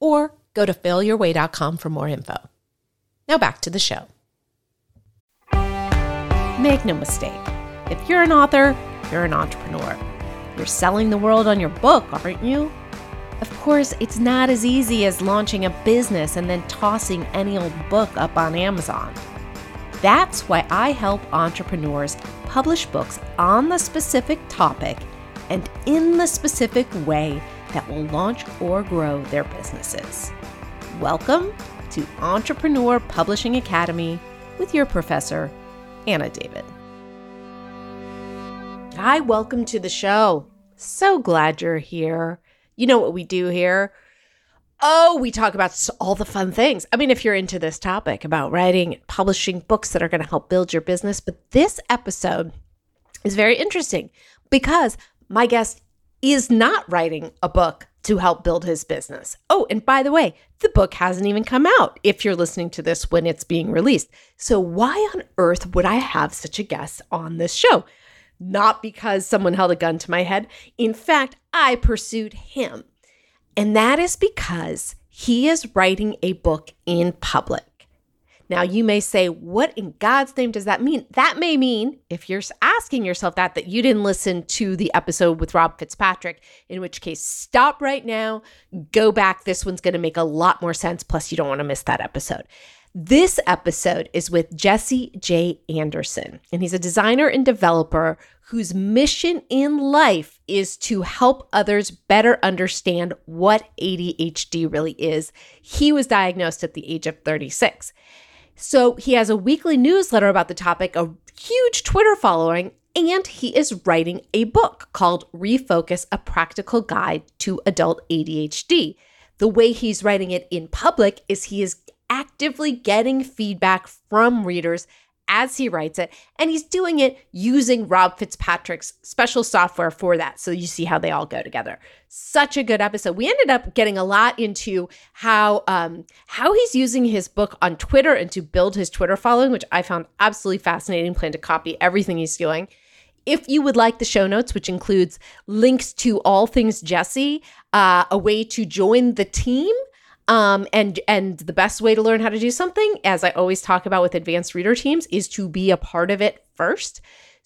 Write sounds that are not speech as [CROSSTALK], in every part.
or go to failyourway.com for more info. Now back to the show. Make no mistake, if you're an author, you're an entrepreneur. You're selling the world on your book, aren't you? Of course, it's not as easy as launching a business and then tossing any old book up on Amazon. That's why I help entrepreneurs publish books on the specific topic and in the specific way that will launch or grow their businesses. Welcome to Entrepreneur Publishing Academy with your professor, Anna David. Hi, welcome to the show. So glad you're here. You know what we do here? Oh, we talk about all the fun things. I mean, if you're into this topic about writing, and publishing books that are going to help build your business, but this episode is very interesting because my guest is not writing a book to help build his business. Oh, and by the way, the book hasn't even come out if you're listening to this when it's being released. So, why on earth would I have such a guest on this show? Not because someone held a gun to my head. In fact, I pursued him. And that is because he is writing a book in public. Now, you may say, what in God's name does that mean? That may mean, if you're asking yourself that, that you didn't listen to the episode with Rob Fitzpatrick, in which case, stop right now, go back. This one's going to make a lot more sense. Plus, you don't want to miss that episode. This episode is with Jesse J. Anderson, and he's a designer and developer whose mission in life is to help others better understand what ADHD really is. He was diagnosed at the age of 36. So he has a weekly newsletter about the topic, a huge Twitter following, and he is writing a book called Refocus A Practical Guide to Adult ADHD. The way he's writing it in public is he is actively getting feedback from readers as he writes it. And he's doing it using Rob Fitzpatrick's special software for that. So you see how they all go together. Such a good episode. We ended up getting a lot into how um, how he's using his book on Twitter and to build his Twitter following, which I found absolutely fascinating. Plan to copy everything he's doing. If you would like the show notes, which includes links to all things Jesse, uh, a way to join the team, um, and and the best way to learn how to do something, as I always talk about with advanced reader teams, is to be a part of it first.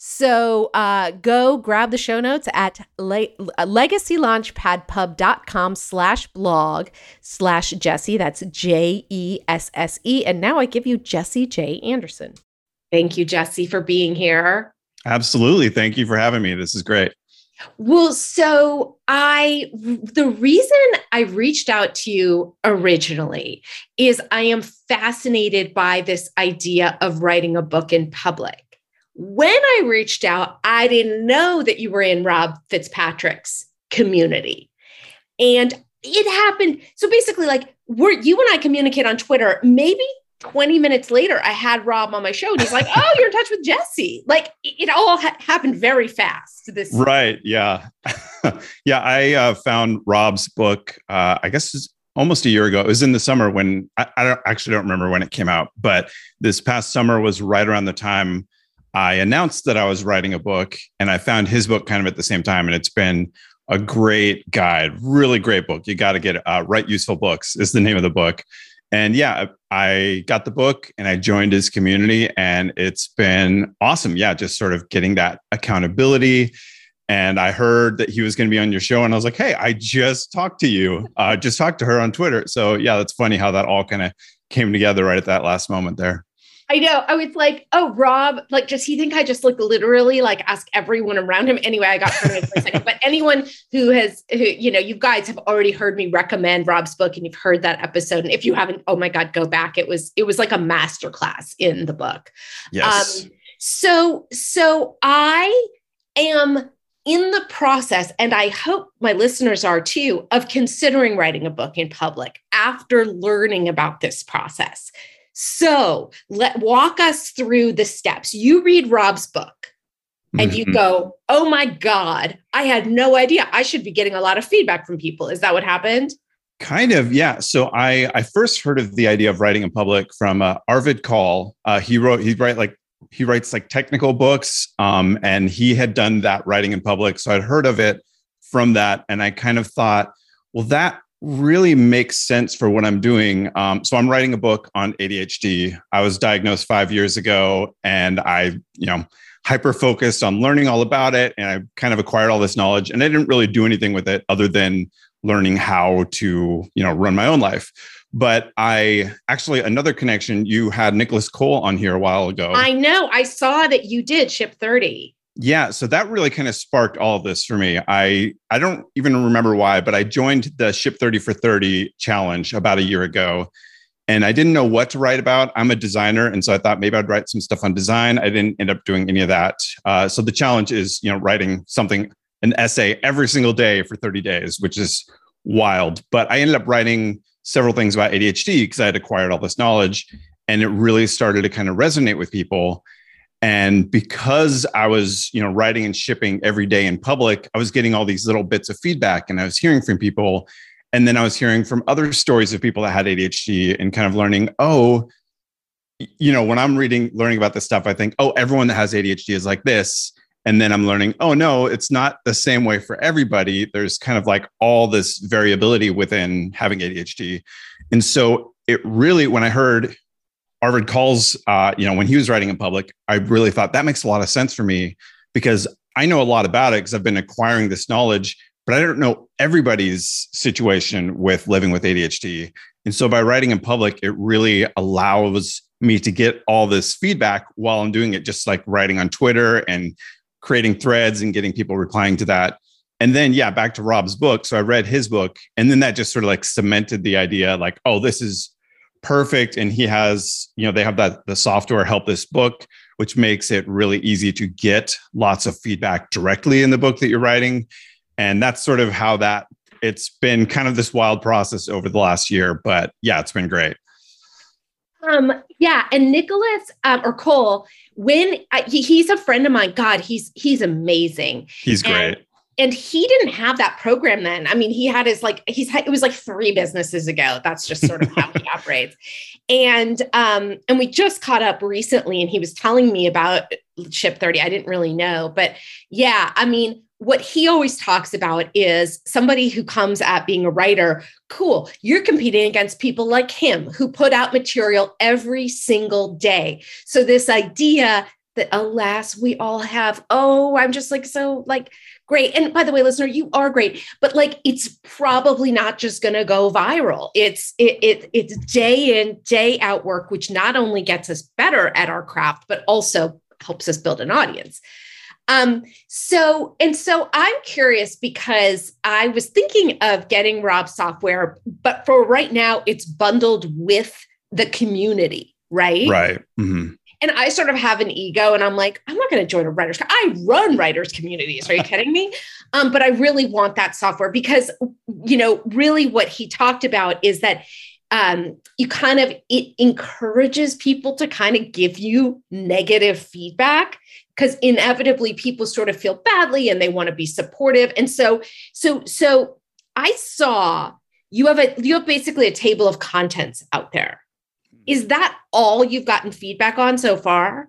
So uh, go grab the show notes at le- legacylaunchpadpub.com slash blog slash Jesse. That's J E S S E. And now I give you Jesse J. Anderson. Thank you, Jesse, for being here. Absolutely. Thank you for having me. This is great. Well, so I, the reason I reached out to you originally is I am fascinated by this idea of writing a book in public. When I reached out, I didn't know that you were in Rob Fitzpatrick's community. And it happened. So basically, like, we're you and I communicate on Twitter, maybe 20 minutes later, I had Rob on my show and he's like, Oh, you're in touch with Jesse. Like it all ha- happened very fast. This right. Yeah. [LAUGHS] yeah. I uh, found Rob's book, uh, I guess almost a year ago. It was in the summer when I, I don't actually don't remember when it came out, but this past summer was right around the time I announced that I was writing a book and I found his book kind of at the same time. And it's been a great guide, really great book. You got to get uh, Write Useful Books is the name of the book and yeah, I got the book and I joined his community, and it's been awesome. Yeah, just sort of getting that accountability. And I heard that he was going to be on your show, and I was like, "Hey, I just talked to you. Uh, just talked to her on Twitter." So yeah, that's funny how that all kind of came together right at that last moment there. I know. I was like, oh, Rob, like, does he think I just like literally like ask everyone around him? Anyway, I got for a second. But anyone who has, who, you know, you guys have already heard me recommend Rob's book and you've heard that episode. And if you haven't, oh my God, go back. It was, it was like a masterclass in the book. Yes. Um, so, so I am in the process, and I hope my listeners are too, of considering writing a book in public after learning about this process. So let walk us through the steps. You read Rob's book and mm-hmm. you go, Oh my God, I had no idea. I should be getting a lot of feedback from people. Is that what happened? Kind of, yeah. So I I first heard of the idea of writing in public from uh, Arvid Kahl. Uh, he wrote he write like he writes like technical books, um, and he had done that writing in public. So I'd heard of it from that, and I kind of thought, well, that really makes sense for what I'm doing. Um, so I'm writing a book on ADHD. I was diagnosed five years ago, and I, you know, hyper focused on learning all about it, and I kind of acquired all this knowledge, and I didn't really do anything with it other than learning how to, you know, run my own life. But I actually another connection. You had Nicholas Cole on here a while ago. I know. I saw that you did ship thirty yeah so that really kind of sparked all of this for me. I i don't even remember why but i joined the ship 30 for 30 challenge about a year ago and i didn't know what to write about. I'm a designer and so i thought maybe i'd write some stuff on design. I didn't end up doing any of that uh, so the challenge is you know writing something an essay every single day for 30 days which is wild but i ended up writing several things about adhd because i had acquired all this knowledge and it really started to kind of resonate with people and because i was you know writing and shipping every day in public i was getting all these little bits of feedback and i was hearing from people. And then i was hearing from other stories of people that had adhd and kind of learning oh you know when i'm reading learning about this stuff i think oh everyone that has adhd is like this and then i'm learning oh no it's not the same way for everybody. There's kind of like all this variability within having adhd and so it really when i heard Arvid Kahl's, uh, you know, when he was writing in public, I really thought that makes a lot of sense for me because I know a lot about it because I've been acquiring this knowledge, but I don't know everybody's situation with living with ADHD. And so by writing in public, it really allows me to get all this feedback while I'm doing it, just like writing on Twitter and creating threads and getting people replying to that. And then, yeah, back to Rob's book. So I read his book, and then that just sort of like cemented the idea like, oh, this is perfect. And he has you know they have that the software help this book which makes it really easy to get lots of feedback directly in the book that you're writing. And that's sort of how that it's been kind of this wild process over the last year but yeah it's been great. Um yeah and nicholas um, or cole when uh, he, he's a friend of mine. God he's he's amazing. He's great. And and he didn't have that program then. I mean he had his like he's had it was like three businesses ago. That's just sort of how he [LAUGHS] operates. And um and we just caught up recently and he was telling me about ship 30 i didn't really know but yeah i mean what he always talks about is somebody who comes at being a writer cool you're competing against people like him who put out material every single day. So this idea that alas we all have oh i'm just like so like great. And by the way listener you are great but like it's probably not just going to go viral. It's it, it it's day in day out work which not only gets us better at our craft but also helps us build an audience. Um so and so i'm curious because i was thinking of getting rob software but for right now it's bundled with the community right? Right. Mm-hmm. And I sort of have an ego and I'm like, I'm not going to join a writers. I run writers communities. Are you kidding me? Um, but I really want that software because, you know, really what he talked about is that um, you kind of, it encourages people to kind of give you negative feedback because inevitably people sort of feel badly and they want to be supportive. And so, so, so I saw you have a, you have basically a table of contents out there is that all you've gotten feedback on so far?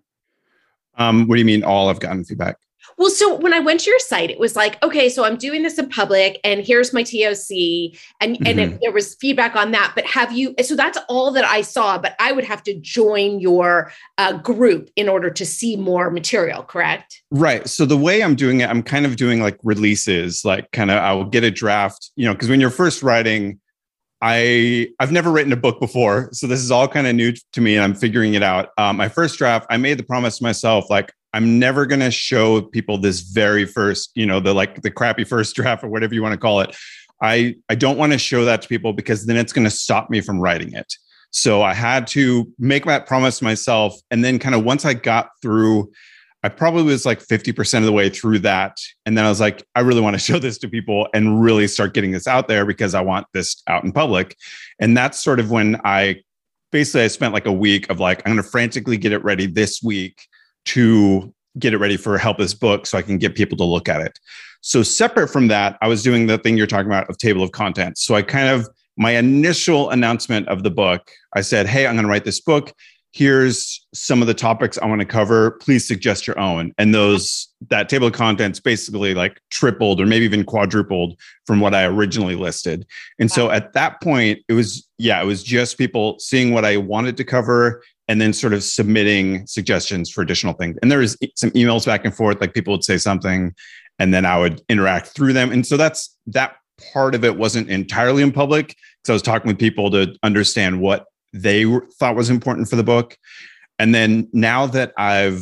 Um, what do you mean all I've gotten feedback? Well, so when I went to your site, it was like, okay, so I'm doing this in public and here's my TOC and, mm-hmm. and it, there was feedback on that. But have you, so that's all that I saw, but I would have to join your uh, group in order to see more material, correct? Right. So the way I'm doing it, I'm kind of doing like releases, like kind of, I will get a draft, you know, because when you're first writing, I I've never written a book before, so this is all kind of new to me, and I'm figuring it out. Um, my first draft, I made the promise to myself, like I'm never going to show people this very first, you know, the like the crappy first [LAUGHS] draft or whatever you want to call it. I I don't want to show that to people because then it's going to stop me from writing it. So I had to make that promise to myself, and then kind of once I got through I probably was like 50% of the way through that. And then I was like, I really want to [LAUGHS] show this to people and really start getting this out there because I want this out in public. And that's sort of when I basically I spent like a week of like, I'm to frantically get it ready this week to get it ready for help this book so I can get people to look at it. So separate from that, I was doing the thing you're talking about of table of contents. So I kind of my initial announcement of the book, I said, Hey, I'm going to write this book here's some of the topics I want to cover. Please suggest your own. And those that table of contents basically like tripled or maybe even quadrupled from what I originally listed. And wow. so at that point, it was yeah, it was just people seeing what I wanted to cover and then sort of submitting suggestions for additional things. And there was some emails back and forth, like people would say something, and then I would interact through them. And so that's that part of it wasn't entirely in public because I was talking with people to understand what they thought was important for the book. And then now that I've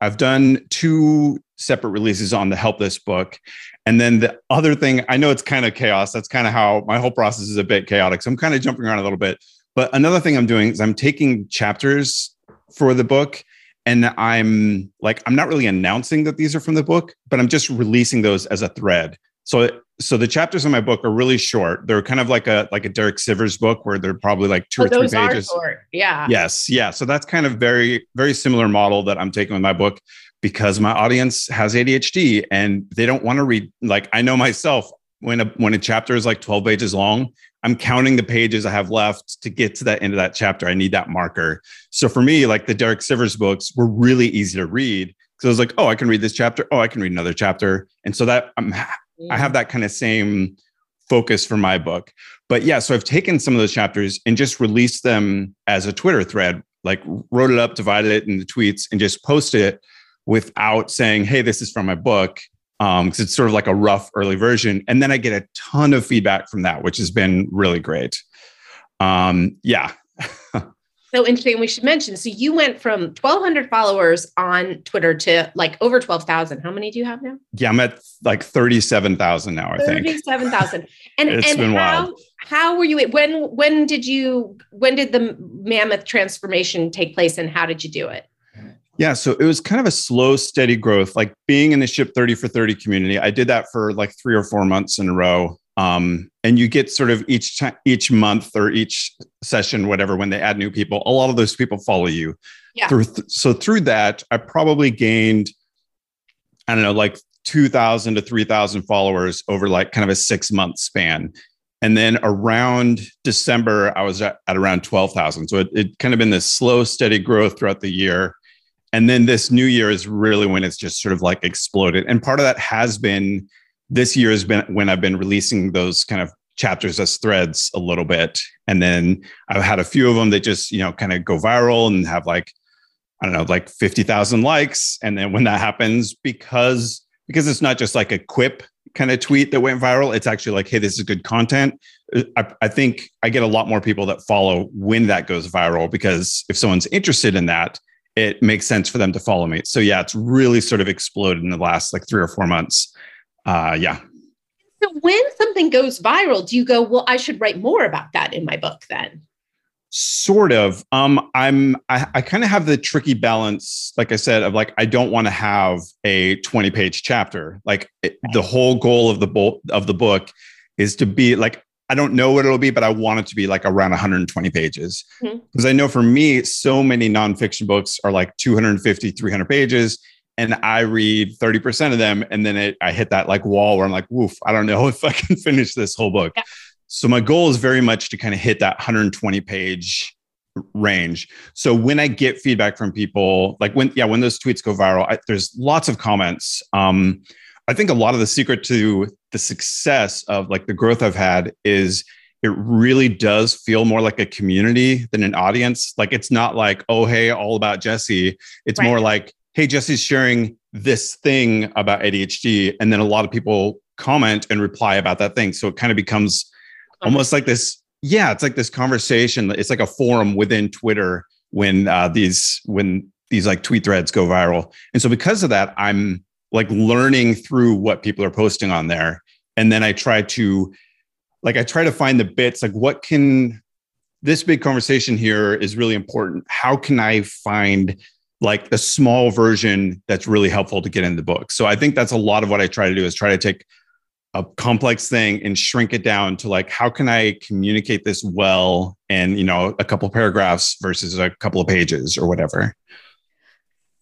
I've done two separate releases on the Help This Book. And then the other thing, I know it's kind of chaos. That's kind of how my whole process is a bit chaotic. So I'm kind of jumping around a little bit. But another thing I'm doing is I'm taking chapters for the book and I'm like, I'm not really announcing that these are from the book, but I'm just releasing those as a thread. So so the chapters in my book are really short. They're kind of like a like a Derek Sivers book where they're probably like two oh, or three pages. Yeah. Yes. Yeah. So that's kind of very very similar model that I'm taking with my book because my audience has ADHD and they don't want to read. Like I know myself when a when a chapter is like 12 pages long, I'm counting the pages I have left to get to that end of that chapter. I need that marker. So for me, like the Derek Sivers books were really easy to read. So I was like, oh, I can read this chapter. Oh, I can read another chapter. And so that I'm I have that kind of same focus for my book. But yeah, so I've taken some of those chapters and just released them as a Twitter thread, like wrote it up, divided it into tweets, and just posted it without saying, hey, this is from my book. Um, because it's sort of like a rough early version. And then I get a ton of feedback from that, which has been really great. Um, yeah. So interesting. We should mention. So you went from 1,200 followers on Twitter to like over 12,000. How many do you have now? Yeah, I'm at like 37,000 now. I 37, think 37,000. And [LAUGHS] it's and been how, wild. How were you? When when did you? When did the mammoth transformation take place, and how did you do it? Yeah, so it was kind of a slow, steady growth. Like being in the Ship 30 for 30 community, I did that for like three or four months in a row. Um, and you get sort of each time, each month or each session, whatever, when they add new people, a lot of those people follow you. Yeah. Through, so through that, I probably gained, I don't know, like 2,000 to 3,000 followers over like kind of a six month span. And then around December, I was at, at around 12,000. So it, it kind of been this slow, steady growth throughout the year. And then this new year is really when it's just sort of like exploded. And part of that has been this year has been when I've been releasing those kind of chapters as threads a little bit. And then I've had a few of them that just, you know, kind of go viral and have like, I don't know, like 50,000 likes. And then when that happens, because because it's not just like a quip kind of tweet that went viral, it's actually like, hey, this is good content. I, I think I get a lot more people that follow when that goes viral because if someone's interested in that, it makes sense for them to follow me. So yeah, it's really sort of exploded in the last like three or four months uh, yeah. So when something goes viral, do you go, well, I should write more about that in my book then? Sort of. Um, I'm I, I kind of have the tricky balance, like I said, of like I don't want to have a 20 page chapter. Like it, the whole goal of the book of the book is to be like I don't know what it'll be, but I want it to be like around 120 pages. Because mm-hmm. I know for me, so many nonfiction books are like 250, 300 pages and I read 30% of them. And then it, I hit that like wall where I'm like, woof, I don't know [LAUGHS] if I can finish this whole book. Yeah. So my goal is very much to kind of hit that 120 page range. So when I get feedback from people, like when, yeah, when those tweets go viral, I, there's lots of comments. Um, I think a lot of the secret to the success of like the growth I've had is it really does feel more like a community than an audience. Like it's not like, oh, hey, all about Jesse. It's right. more like, hey, Jesse's sharing this thing about ADHD. And then a lot of people comment and reply about that thing. So it kind of becomes almost like this. Yeah, it's like this conversation. It's like a forum within Twitter when uh, these when these like tweet threads go viral. And so because of that, I'm like learning through what people are posting on there. And then I try to like I try to find the bits like what can this big conversation here is really important. How can I find like a small version that's really helpful to get in the book. So I think that's a lot of what I try to do is try to take a complex thing and shrink it down to like how can I communicate this well in, you know, a couple paragraphs versus a couple of pages or whatever.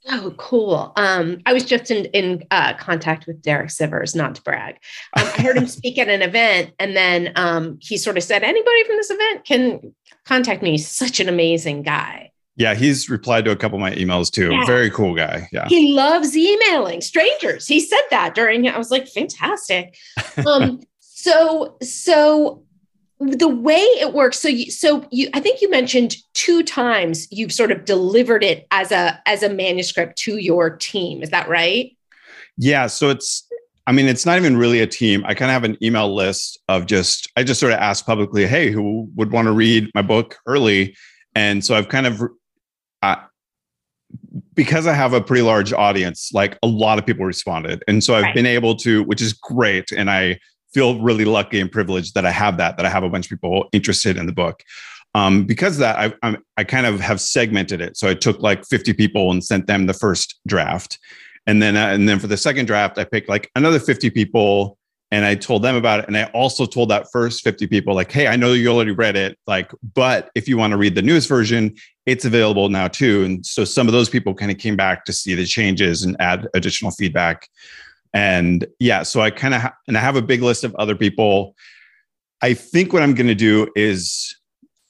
Oh, cool. Um, I was just in, in uh, contact with Derek Sivers, not to brag. Um, I heard him [LAUGHS] speak at an event, and then um, he sort of said, Anybody from this event can contact me. He's such an amazing guy. Yeah, he's replied to a couple of my emails too. Yeah. Very cool guy. Yeah. He loves emailing strangers. He said that during I was like fantastic. [LAUGHS] Um so so the way it works so you so you I think you mentioned two times you've sort of delivered it as a as a manuscript to your team. Is that right? Yeah, so it's I mean, it's not even really a team. I kind of have an email list of just, I just sort of ask publicly, hey, who would want to read my book early? And so I've kind of because I have a pretty large audience, like a lot of people responded. And so I've right. been able to, which is great. And I feel really lucky and privileged that I have that, that I have a bunch of people interested in the book. Um, because that, I, I'm, I kind of have segmented it. So I took like 50 people and sent them the first draft. And then, uh, and then for the second draft, I picked like another 50 people and I told them about it. And I also told that first 50 people, like, hey, I know you already read it, like, but if you want to read the newest version, it's available now too. And so some of those people kind of came back to see the changes and add additional feedback. And yeah, so I kind of ha- and I have a big list of other people. I think what I'm going to do is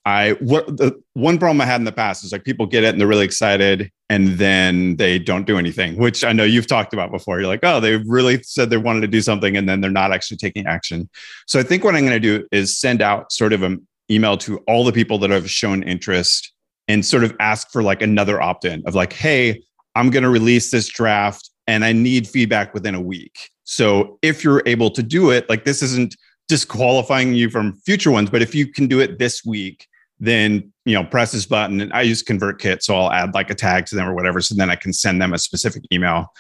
I what the one problem I had in the past is like people get it and they're really excited and then they don't do anything, which I know you've talked about before. You're like, oh, they really said they wanted to do something and then they're not actually taking action. So I think what I'm going to do is send out sort of an email to all the people that have shown interest and sort of ask for like another opt-in of like, hey, I'm going to release this draft and I need feedback within a week. So if you're able to do it, like this isn't disqualifying you from future ones, but if you can do it this week, then you know press this button and i use convertkit so i'll add like a tag to them or whatever so then i can send them a specific email.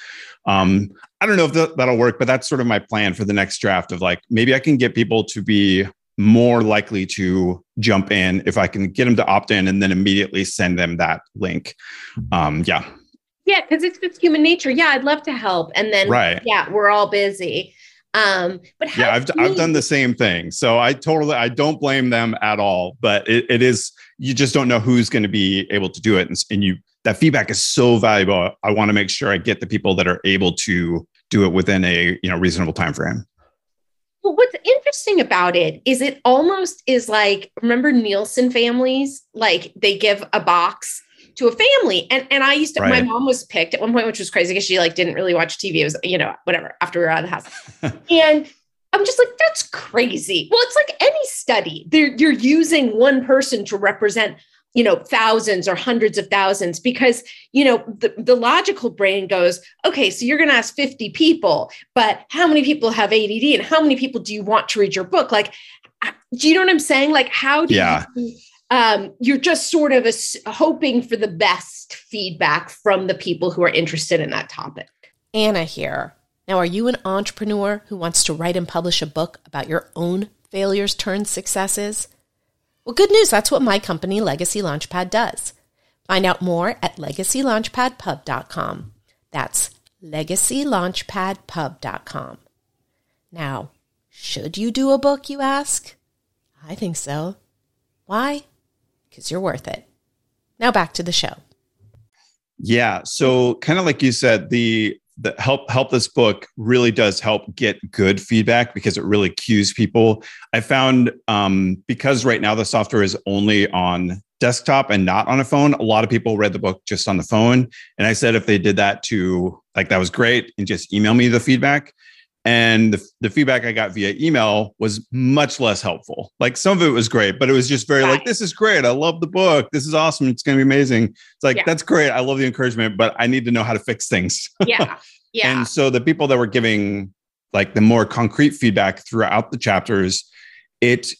Um, i don't know if that'll work but that's sort of my plan for the next draft of like maybe i can get people to be more likely to jump in if i can get them to opt in and then immediately send them that link. Um, yeah. Yeah because it's just human nature. Yeah i'd love to help and then right. yeah we're all busy um, but yeah, I've, I've done the same thing. So I totally, I don't blame them at all, but it, it is, you just don't know who's going to be able to do it. And, and you, that feedback is so valuable. I want to make sure I get the people that are able to do it within a, you know, reasonable time frame. Well, what's interesting about it is it almost is like, remember Nielsen families? Like they give a box to a family. And and I used to, right. my mom was picked at one point, which was crazy because she like didn't really watch TV. It was, you know, whatever, after we were out of the house. [LAUGHS] and I'm just like, that's crazy. Well, it's like any study. They're, you're using one person to represent, you know, thousands or hundreds of thousands because, you know, the, the logical brain goes, okay, so you're going to ask 50 people, but how many people have ADD and how many people do you want to read your book? Like, do you know what I'm saying? Like, how do yeah. you um, you're just sort of a, hoping for the best feedback from the people who are interested in that topic. Anna here. Now, are you an entrepreneur who wants to write and publish a book about your own failures turned successes? Well, good news. That's what my company, Legacy Launchpad, does. Find out more at legacylaunchpadpub.com. That's legacylaunchpadpub.com. Now, should you do a book, you ask? I think so. Why? Because you're worth it. Now back to the show. Yeah. So kind of like you said, the the help help this book really does help get good feedback because it really cues people. I found um, because right now the software is only on desktop and not on a phone. A lot of people read the book just on the phone, and I said if they did that to like that was great and just email me the feedback. And the, the, feedback I got via email was much less helpful. Like some of it was great, but it was just very right. like, this is great. I love the book. This is awesome. It's going to be amazing. It's like, yeah. that's great. I love the encouragement, but I need to know how to fix things. [LAUGHS] Yeah. Yeah. and so the people that were giving like the more concrete feedback throughout the chapters, it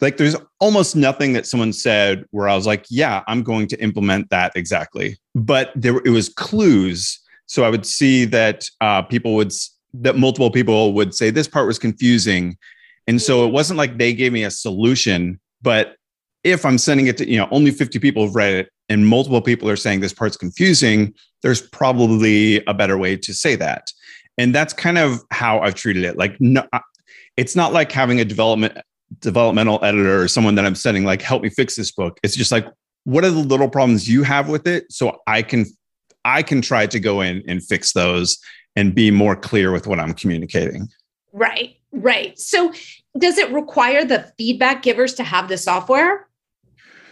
like there's almost nothing that someone said where I was like, yeah, I'm going to implement that exactly. But there it was clues. So I would see that uh, people would that multiple people would say this part was confusing. And so it mm-hmm. wasn't like they gave me a solution, but if I'm sending it to, you know, only 50 people have read it and multiple people are saying this part's confusing, there's probably a better way to say that. And that's kind of how I've treated it. Like, no, it's not like having a development developmental editor or someone that I'm sending like help me fix this book. It's just like what are the little problems you have with it so I can I can try to go in and fix those and be more clear with what I'm communicating. Right. Right. So does it require the feedback givers to have the software?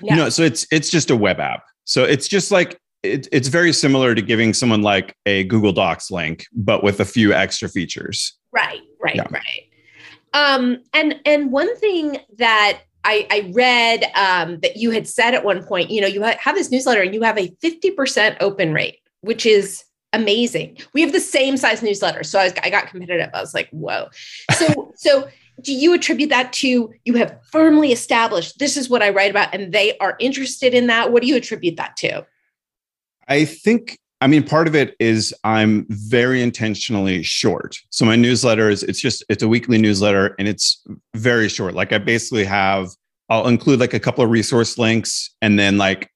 Yeah. No, so it's it's just a web app. So it's just like it, it's very similar to giving someone like a Google Docs link, but with a few extra features. Right, right, yeah. right. Um, and and one thing that I, I read um, that you had said at one point, you know, you have this newsletter and you have a 50% open rate, which is amazing. We have the same size newsletter. So I, was, I got competitive. I was like, whoa. So, [LAUGHS] so do you attribute that to you have firmly established this is what I write about and they are interested in that? What do you attribute that to? I think I mean, part of it is I'm very intentionally short. So my newsletter is it's just it's a weekly newsletter and it's very short. Like I basically have I'll include like a couple of resource links and then like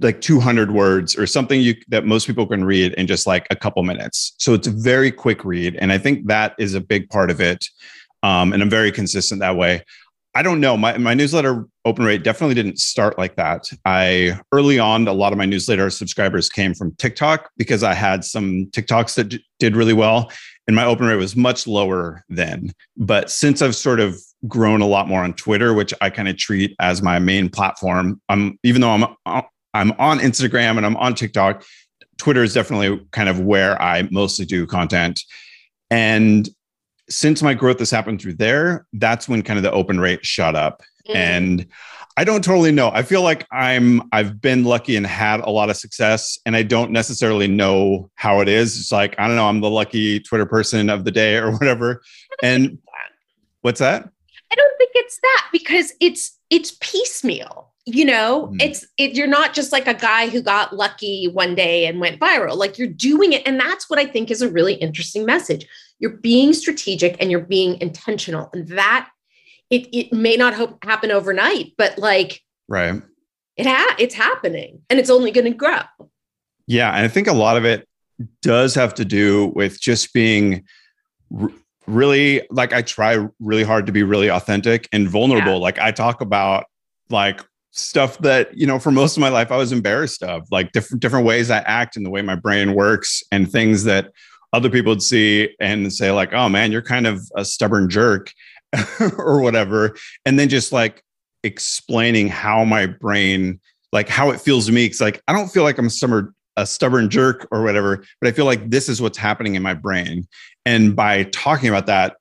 like 200 words or something you that most people can read in just like a couple minutes. So it's a very quick read and I think that is a big part of it. Um, and I'm very consistent that way. I don't know. My, my newsletter open rate definitely didn't start like that. I early on, a lot of my newsletter subscribers came from TikTok because I had some TikToks that d- did really well. And my open rate was much lower then. But since I've sort of grown a lot more on Twitter, which I kind of treat as my main platform, I'm even though I'm uh, I'm on Instagram and I'm on TikTok, Twitter is definitely kind of where I mostly do content. And since my growth has happened through there, that's when kind of the open rate shot up. Mm-hmm. And I don't totally know. I feel like I'm I've been lucky and had a lot of success and I don't necessarily know how it is. It's like I don't know, I'm the lucky Twitter person of the day or whatever. And what's that? I don't think it's that because it's it's piecemeal you know mm. it's it, you're not just like a guy who got lucky one day and went viral. Like you're doing it and that's what i think is a really interesting message. You're being strategic and you're being intentional and that it it may not hope, happen overnight but like right. it ha- it's happening and it's only going to grow. Yeah and i think a lot of it does have to do with just being r- really like i try really hard to be really authentic and vulnerable. Yeah. like i talk about like stuff that you know for most of my life i was embarrassed of like different different ways i act and the way my brain works and things that other people would see and say like oh man you're kind of a stubborn jerk [LAUGHS] or whatever and then just like explaining how my brain like how it feels to me it's like i don't feel like i'm stubborn a stubborn jerk or whatever but i feel like this is what's happening in my brain and by talking about that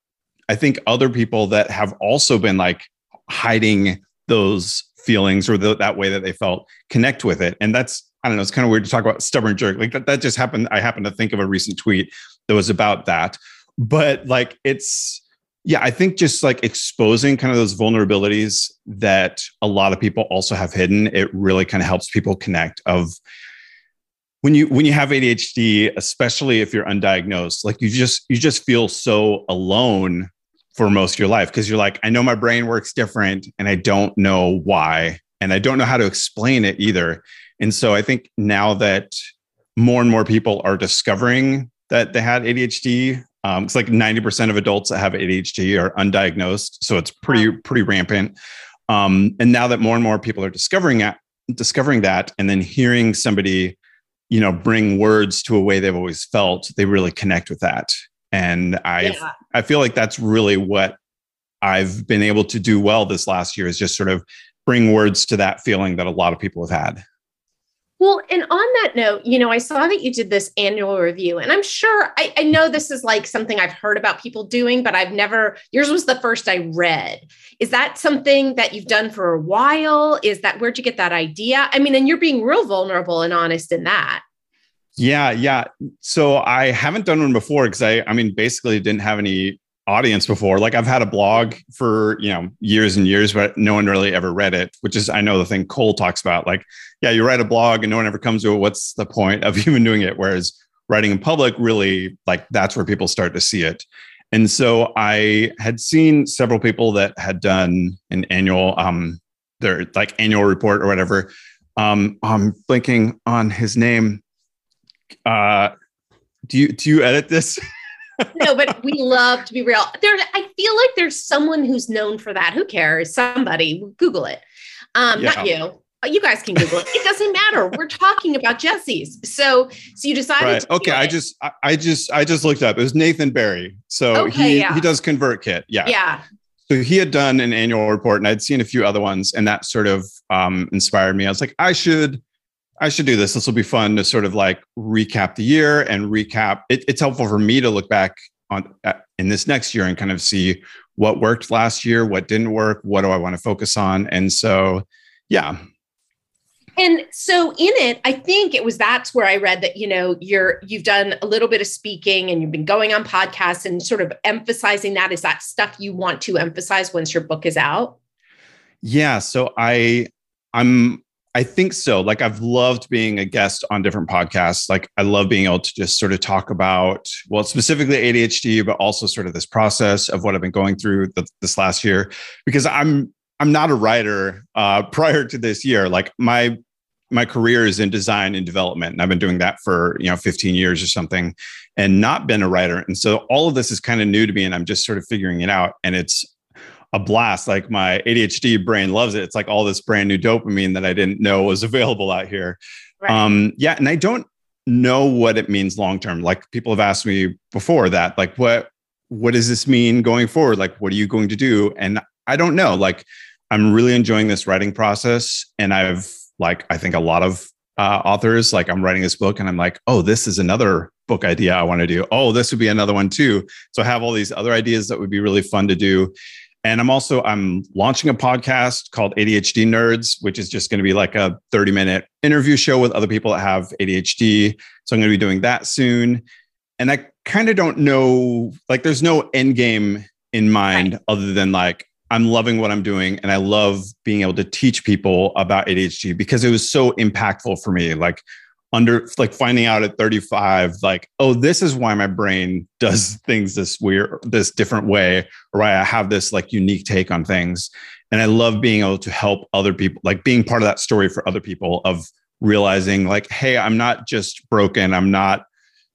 i think other people that have also been like hiding those feelings or the, that way that they felt connect with it and that's I don't know, it's kind of weird to talk about stubborn jerk. Like that, that just happened. I happened to think of a recent tweet that was about that. But like it's yeah, I think just like exposing kind of those vulnerabilities that a lot of people also have hidden, it really kind of helps people connect of when you when you have ADHD, especially if you're undiagnosed, like you just you just feel so alone for most of your life because you're like, I know my brain works different and I don't know why. And I don't know how to explain it either. And so I think now that more and more people are discovering that they had ADHD, um, it's like 90% of adults that have ADHD are undiagnosed. So it's pretty, pretty rampant. Um, and now that more and more people are discovering that, discovering that, and then hearing somebody, you know, bring words to a way they've always felt, they really connect with that. And I, yeah. I feel like that's really what I've been able to do well this last year is just sort of bring words to that feeling that a lot of people have had. Well, and on that note, you know, I saw that you did this annual review, and I'm sure I, I, know this is like something I've heard about people doing, but I've never, yours was the first I read. Is that something that you've done for a while? Is that where'd you get that idea? I mean, and you're being real vulnerable and honest in that. Yeah, yeah. So I haven't done one before because I, I mean, basically didn't have any audience before. Like I've had a blog for, you know, years and years, but no one really ever read it, which is, I know the thing Cole talks about. Like, yeah, you write a blog and no one ever comes to it. What's the point of [LAUGHS] even doing it? Whereas writing in public, really, like that's where people start to see it. And so I had seen several people that had done an annual, um, their like annual report or whatever Um, I'm blinking on his name. Uh, do you do you edit this? [LAUGHS] no, but we love to be real. There, I feel like there's someone who's known for that. Who cares? Somebody, Google it. Um, yeah. not you. You guys can Google it. It doesn't matter. We're talking about Jesse's. So, so you decided. Right. okay. I just, I, I just, I just looked up. It was Nathan Barry. So okay, he yeah. he does ConvertKit. Yeah. Yeah. So he had done an annual report, and I'd seen a few other ones, and that sort of um, inspired me. I was like, I should, I should do this. This will be fun to sort of like recap the year and recap. It, it's helpful for me to look back on uh, in this next year and kind of see what worked last year, what didn't work, what do I want to focus on, and so yeah, and so in it i think it was that's where i read that you know you're you've done a little bit of speaking and you've been going on podcasts and sort of emphasizing that. Is that stuff you want to emphasize once your book is out? Yeah. So i i'm i think so. Like i've loved being a guest on different podcasts. Like i love being able to just sort of talk about well specifically adhd but also sort of this process of what i've been going through the, this last year. Because i'm I'm not a writer uh, [LAUGHS] prior to this year. Like my my career is in design and development and i've been doing that for you know 15 years or something and not been a writer. And so all of this is kind of new to me and i'm just sort of figuring it out and it's a blast like my adhd brain loves it it's like all this brand new dopamine that i didn't know was [LAUGHS] available out here right. um yeah and i don't know what it means long term like people have asked me before that like what what does this mean going forward like what are you going to do and i don't know like i'm really enjoying this writing process and i've like I think a lot of uh, authors. Like I'm writing this book and I'm like, oh, this is another book idea I want to do. Oh, this would be another one too. So I have all these other ideas that would be really fun to do. And I'm also I'm launching a podcast called ADHD Nerds, which is just going to be like a 30 minute interview show with other people that have ADHD. So I'm going to be doing that soon. And I kind of don't know, like, there's no end game in mind right. other than like I'm loving what I'm doing and I love being able to teach people about ADHD because it was so impactful for me. Like under like finding out at 35 like oh this is why my brain does [LAUGHS] things this weird this different way or why I have this like unique take on things. And I love being able to help other people like being part of that story for other people of realizing like hey I'm not just broken. I'm not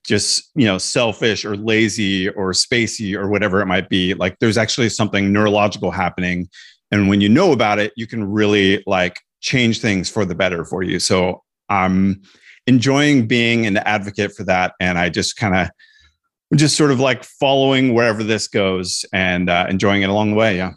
just you know selfish or lazy or spacey or whatever it might be. Like there's actually something neurological happening. And when you know about it you can really like change things for the better for you. So i'm enjoying being an advocate for that and i just kind of just sort of like following wherever this goes and uh, enjoying it along the way yeah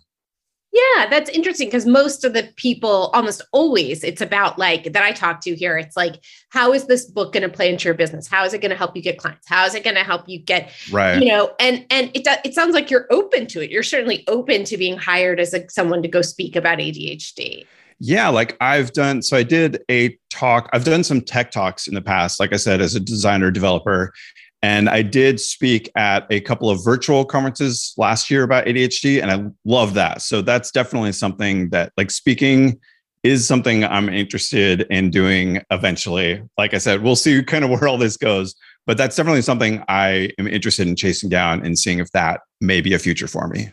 yeah, that's interesting because most of the people, almost always, it's about like that I talk to here. It's like, how is this book going to play into your business? How is it going to help you get clients? How is it going to help you get, right? You know, and and it it sounds like you're open to it. You're certainly open to being hired as a, someone to go speak about ADHD. Yeah, like I've done. So I did a talk. I've done some tech talks in the past. Like I said, as a designer developer, and I did speak at a couple of virtual conferences last year about ADHD, and I love that. So that's definitely something that, like, speaking is something I'm interested in doing eventually. Like I said, we'll see kind of [LAUGHS] where all this goes, but that's definitely something I am interested in chasing down and seeing if that may be a future for me.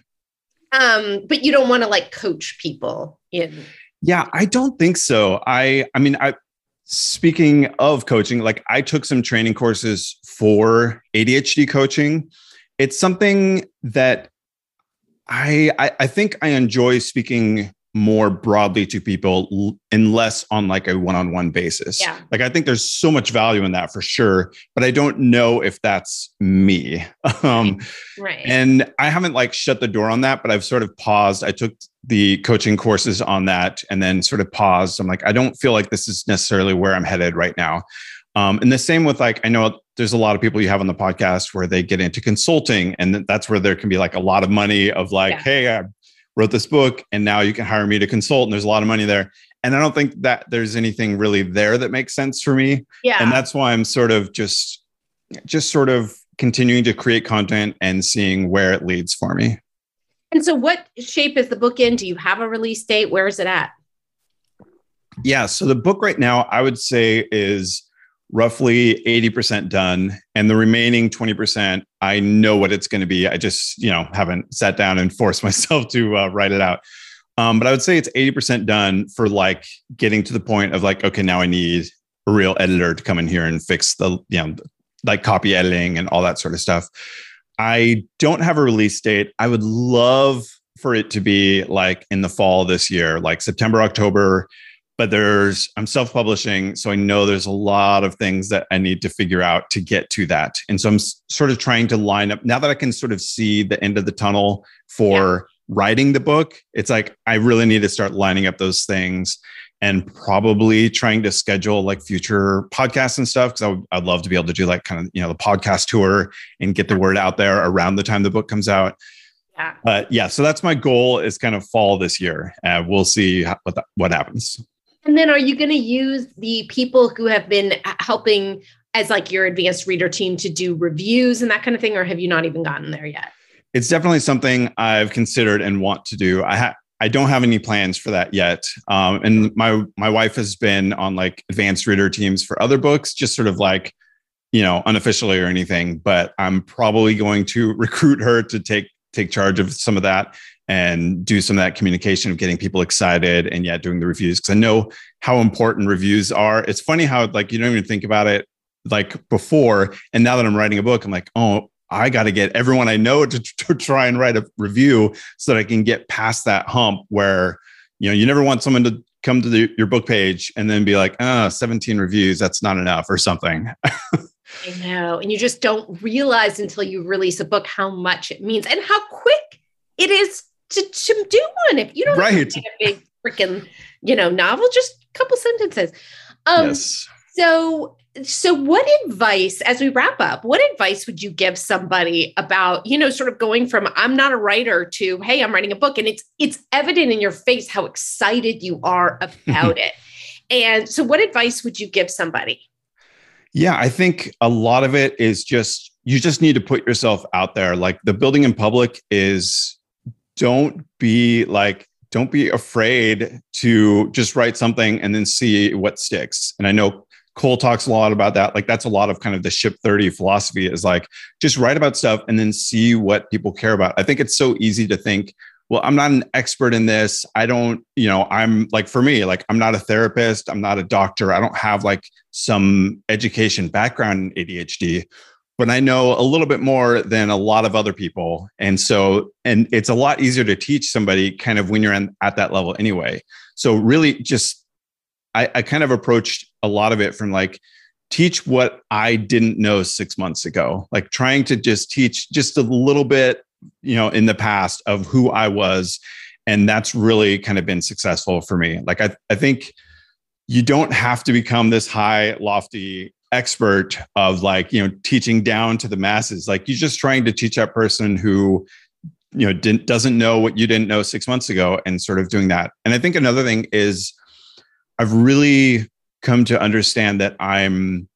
Um, but you don't want to like coach people in. Yeah, I don't think so. I, I mean, I speaking of coaching, like I took some training courses for ADHD coaching. It's something that I, I, I think I enjoy speaking more broadly to people and less on like a one-on-one basis. Yeah. Like I think there's so much value in that for sure, but I don't know if that's me. [LAUGHS] um right. and I haven't like shut the door on that, but I've sort of paused. I took the coaching courses on that and then sort of paused. I'm like I don't feel like this is necessarily where I'm headed right now. Um, and the same with like, I know there's a lot of people you have on the podcast where they get into consulting, and that's where there can be like a lot of money of like, yeah. hey, I wrote this book, and now you can hire me to consult, and there's a lot of money there. And I don't think that there's anything really there that makes sense for me. Yeah. And that's why I'm sort of just, just sort of continuing to create content and seeing where it leads for me. And so, what shape is the book in? Do you have a release date? Where is it at? Yeah. So, the book right now, I would say, is roughly 80% done and the remaining 20% i know what it's going to be i just you know haven't sat down and forced [LAUGHS] myself to uh, write it out Um, but I would say it's 80% done for like getting to the point of like, okay, now I need a real editor to come in here and fix the, you know, like copy editing and all that sort of stuff. I don't have a release date. I would love for it to be like in the fall this year, like September, October. But there's, I'm self publishing. So I know there's a lot of things that I need to figure out to get to that. And so I'm sort of trying to line up now that I can sort of see the end of the tunnel for yeah. writing the book. It's like I really need to start lining up those things and probably trying to schedule like future podcasts and stuff because I would, love to be able to do like kind of you know the podcast tour and get the word out there around the time the book comes out. Yeah. But yeah, so that's my goal is kind of fall this year. Uh, we'll see how, what the, what happens. And then, are you going to use the people who have been helping as like your advanced reader team to do reviews and that kind of thing, or have you not even gotten there yet? It's definitely something I've considered and want to do. I I don't have any plans for that yet. Um, and my my wife has been on like advanced reader teams for other books, just sort of like, you know, unofficially or anything. But I'm probably going to [LAUGHS] recruit her to take take charge of some of that and do some of that communication of getting people excited and yet doing the reviews because I know how important reviews are. It's funny how like you don't even think about it like before, and now that I'm writing a book, I'm like, oh, I got to get everyone I know to, to try and write a review so that I can get past that hump where, you know, you never want someone to come to the, your book page and then be like, oh, 17 reviews, that's not enough or something. I know. And you just don't realize until you release a book how much it means and how quick it is to, to do one. If you don't right. a big freaking, you know, novel, just a couple sentences. Um, yes. So so what advice as we wrap up what advice would you give somebody about you know sort of going from i'm not a writer to hey i'm writing a book and it's it's evident in your face how excited you are about [LAUGHS] it and so what advice would you give somebody yeah i think a lot of it is just you just need to put yourself out there like the building in public is don't be like don't be afraid to just write something and then see what sticks and i know Cole talks a lot about that. Like that's a lot of kind of the ship 30 philosophy is like just write about stuff and then see what people care about. I think it's so easy to think, well, I'm not an expert in this. I don't, you know, I'm like for me, like I'm not a therapist, I'm not a doctor. I don't have like some education background in ADHD, but I know a little bit more than a lot of other people. And so, and it's a lot easier to teach somebody kind of when you're in, at that level anyway. So really just I, I kind of approached a lot of it from like teach what I didn't know six months ago, like trying to just teach just a little bit, you know, in the past of who I was. And that's really kind of been successful for me. Like, I, I think you don't have to become this high, lofty expert of like, you know, teaching down to the masses. Like, you're just trying to teach that person who, you know, didn't, doesn't know what you didn't know six months ago and sort of doing that. And I think another thing is, I've really come to understand that I'm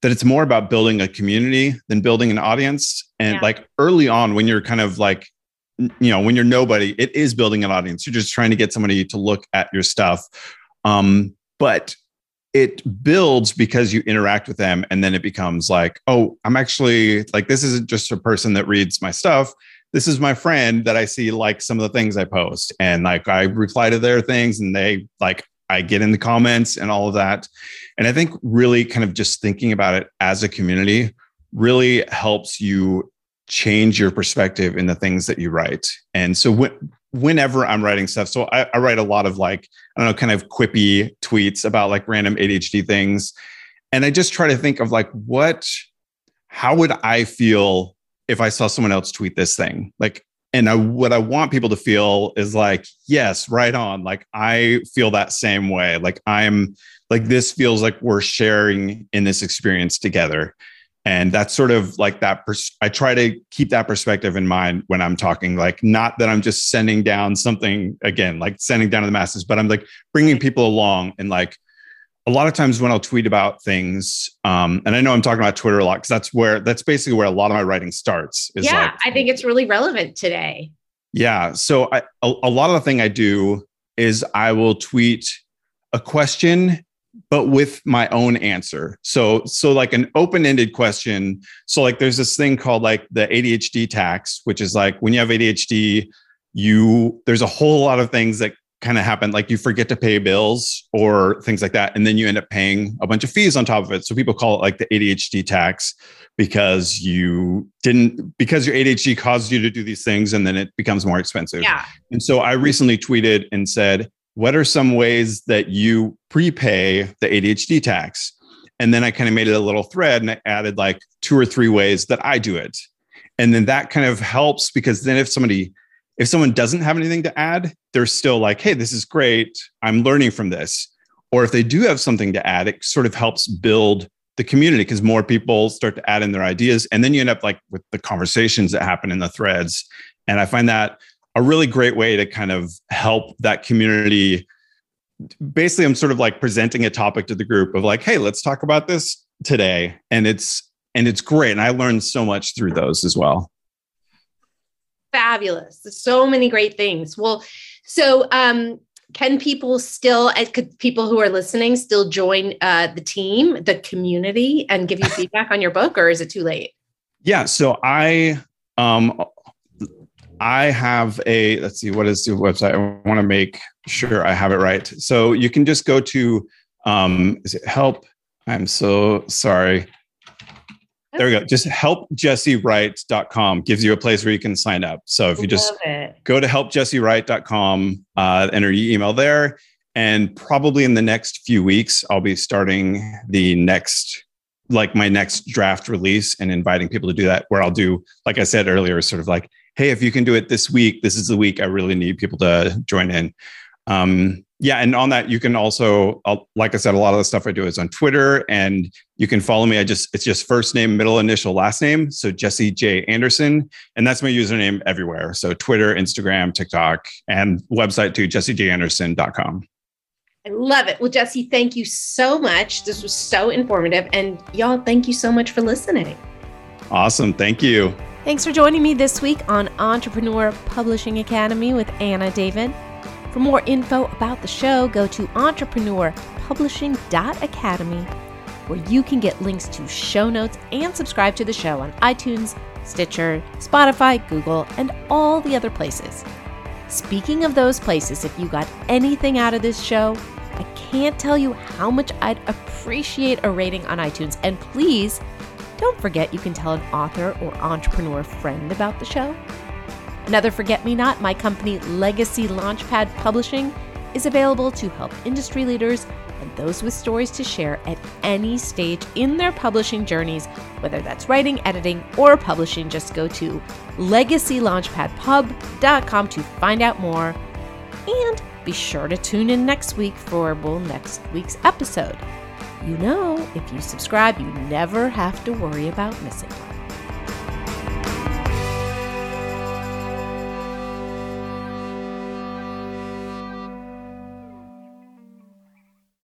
that it's more about building a community than building an audience. And yeah. like early on, when you're kind of like, you know, when you're nobody, it is building an audience. You're just trying to get somebody to look at your stuff. Um, but it builds because you interact with them and then it becomes like oh i'm actually like this isn't just a person that reads my stuff this is my friend that i see like some of the things i post and like i reply to their things and they like I get in the comments and all of that. And I think really kind of just thinking about it as a community really helps you change your perspective in the things that you write. And so when, whenever I'm writing stuff, so I, I write a lot of like, I don't know, kind of quippy tweets about like random ADHD things. And I just try to think of like, what, how would I feel if I saw someone else tweet this thing? Like, and I, what I want people to feel is like, yes, right on. Like I feel that same way. Like I'm like this feels like we're sharing in this experience together. And that's sort of like that. Pers- I try to keep that perspective in mind when I'm talking. Like, not that I'm just sending down something again, like sending down to the masses, but I'm like bringing people along and like a lot of times when I'll tweet about things, um, and I know I'm talking about Twitter a lot because that's where that's basically where a lot of my writing starts. yeah, like, I think it's really relevant today. Yeah, so I, a, a lot of the thing I do is I will tweet a question, but with my own answer. So so like an open ended question. So like there's this thing called like the ADHD tax, which is like when you have ADHD, you there's a whole lot of things that kind of happen like you forget to pay bills or things like that and then you end up paying a bunch of fees on top of it so people call it like the ADHD tax because you didn't because your ADHD caused you to do these things and then it becomes more expensive. Yeah. And so I recently tweeted and said, "What are some ways that you prepay the ADHD tax?" And then I kind of made it a little thread and I added like two or three ways that I do it. And then that kind of helps because then if somebody if someone doesn't have anything to add, they're still like, "Hey, this is great. I'm learning from this." Or if they do have something to add, it sort of helps build the community because more people start to add in their ideas and then you end up like with the conversations that happen in the threads and i find that a really great way to kind of help that community. Basically i'm sort of like presenting a topic to the group of like hey let's talk about this today. And it's and it's great. And i learned so much through those as well. Fabulous. So many great things. Well so um can people still uh, could people who are listening still join uh, the team the community and give you feedback on your book or is it too late? Yeah. So i um i have a let's see what is the website i want to make sure i have it right so you can just go to um is it help i'm so sorry there we go. Just helpjessewrite.com gives you a place where you can sign up. So if you just go to helpjessewrite.com, uh, enter your email there. And probably in the next few weeks, I'll be starting the next, like my next draft release and inviting people to do that, where I'll do, like I said earlier, sort of like, hey, if you can do it this week, this is the week I really need people to join in. Um, yeah, and on that, you can also, like I said, a lot of the stuff I do is on Twitter, and you can follow me. I just, it's just first name, middle initial, last name. So Jesse J. Anderson. And that's my username everywhere. So Twitter, Instagram, TikTok, and website too, jessejanderson.com. I love it. Well, Jesse, thank you so much. This was so informative. And y'all, thank you so much for listening. Awesome. Thank you. Thanks for joining me this week on Entrepreneur Publishing Academy with Anna David. For more info about the show, go to entrepreneurpublishing.academy, where you can get links to show notes and subscribe to the show on iTunes, Stitcher, Spotify, Google, and all the other places. Speaking of those places, if you got anything out of this show, I can't tell you how much I'd appreciate a rating on iTunes. And please don't forget you can tell an author or entrepreneur friend about the show. Another Forget Me Not, my company Legacy Launchpad Publishing, is available to help industry leaders and those with stories to share at any stage in their publishing journeys, whether that's writing, editing, or publishing. Just go to legacylaunchpadpub.com to find out more. And be sure to tune in next week for well, next week's episode. You know, if you subscribe, you never have to worry about missing one.